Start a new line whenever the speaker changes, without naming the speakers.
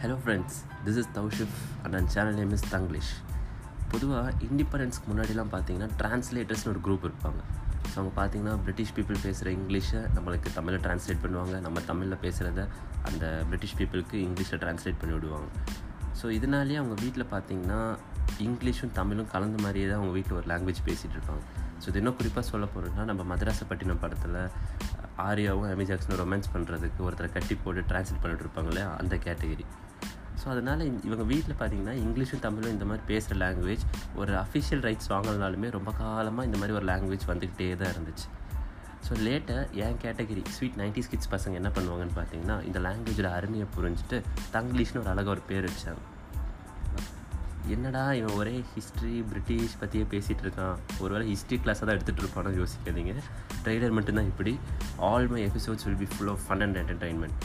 Hello friends this is Tauseef and and channel name is Tanglish பொதுவாக இண்டிபெண்டன்ஸ்க்கு முன்னாடிலாம் பார்த்தீங்கன்னா டிரான்ஸ்லேட்டர்ஸ்னு ஒரு குரூப் இருப்பாங்க. ஸோ அவங்க பார்த்தீங்கன்னா பிரிட்டிஷ் பீப்புள் பேசுகிற இங்கிலீஷை நம்மளுக்கு தமிழில் ட்ரான்ஸ்லேட் பண்ணுவாங்க. நம்ம தமிழில் பேசுகிறத அந்த பிரிட்டிஷ் பீப்புளுக்கு இங்கிலீஷில் ட்ரான்ஸ்லேட் பண்ணி விடுவாங்க. ஸோ இதனாலேயே அவங்க வீட்டில் பார்த்தீங்கன்னா இங்கிலீஷும் தமிழும் கலந்த மாதிரியே தான் அவங்க வீட்டில் ஒரு லாங்குவேஜ் பேசிகிட்டு இருப்பாங்க. ஸோ இது இன்னும் குறிப்பாக சொல்ல போகிறோம்னா நம்ம மதராசப்பட்டினம் படத்தில் ஆரியாவும் அமி ஜாக்சனும் ரொமான்ஸ் பண்ணுறதுக்கு ஒருத்தரை கட்டி போட்டு ட்ரான்ஸ்லேட் பண்ணிட்டு இருப்பாங்களே அந்த கேட்டகரி ஸோ அதனால் இவங்க வீட்டில் பார்த்தீங்கன்னா இங்கிலீஷும் தமிழும் இந்த மாதிரி பேசுகிற லாங்குவேஜ் ஒரு அஃபிஷியல் ரைட்ஸ் வாங்கினாலுமே ரொம்ப காலமாக இந்த மாதிரி ஒரு லாங்குவேஜ் வந்துக்கிட்டே தான் இருந்துச்சு. ஸோ லேட்டாக என் கேட்டகரி ஸ்வீட் நைன்டிஸ் கிட்ஸ் பசங்க என்ன பண்ணுவாங்கன்னு பார்த்தீங்கன்னா இந்த லாங்குவேஜோட அருமையை புரிஞ்சுட்டு தங்கிலீஷ்னு ஒரு அழகாக ஒரு பேர் வச்சாங்க. என்னடா இவன் ஒரே ஹிஸ்ட்ரி பிரிட்டிஷ் பற்றியே பேசிகிட்டு இருக்கான். ஒரு வேளை ஹிஸ்ட்ரி கிளாஸாக தான் எடுத்துகிட்டு இருப்பானோ யோசிக்காதீங்க. ட்ரெய்லர் மட்டும்தான் இப்படி. All my episodes will be full of fun and entertainment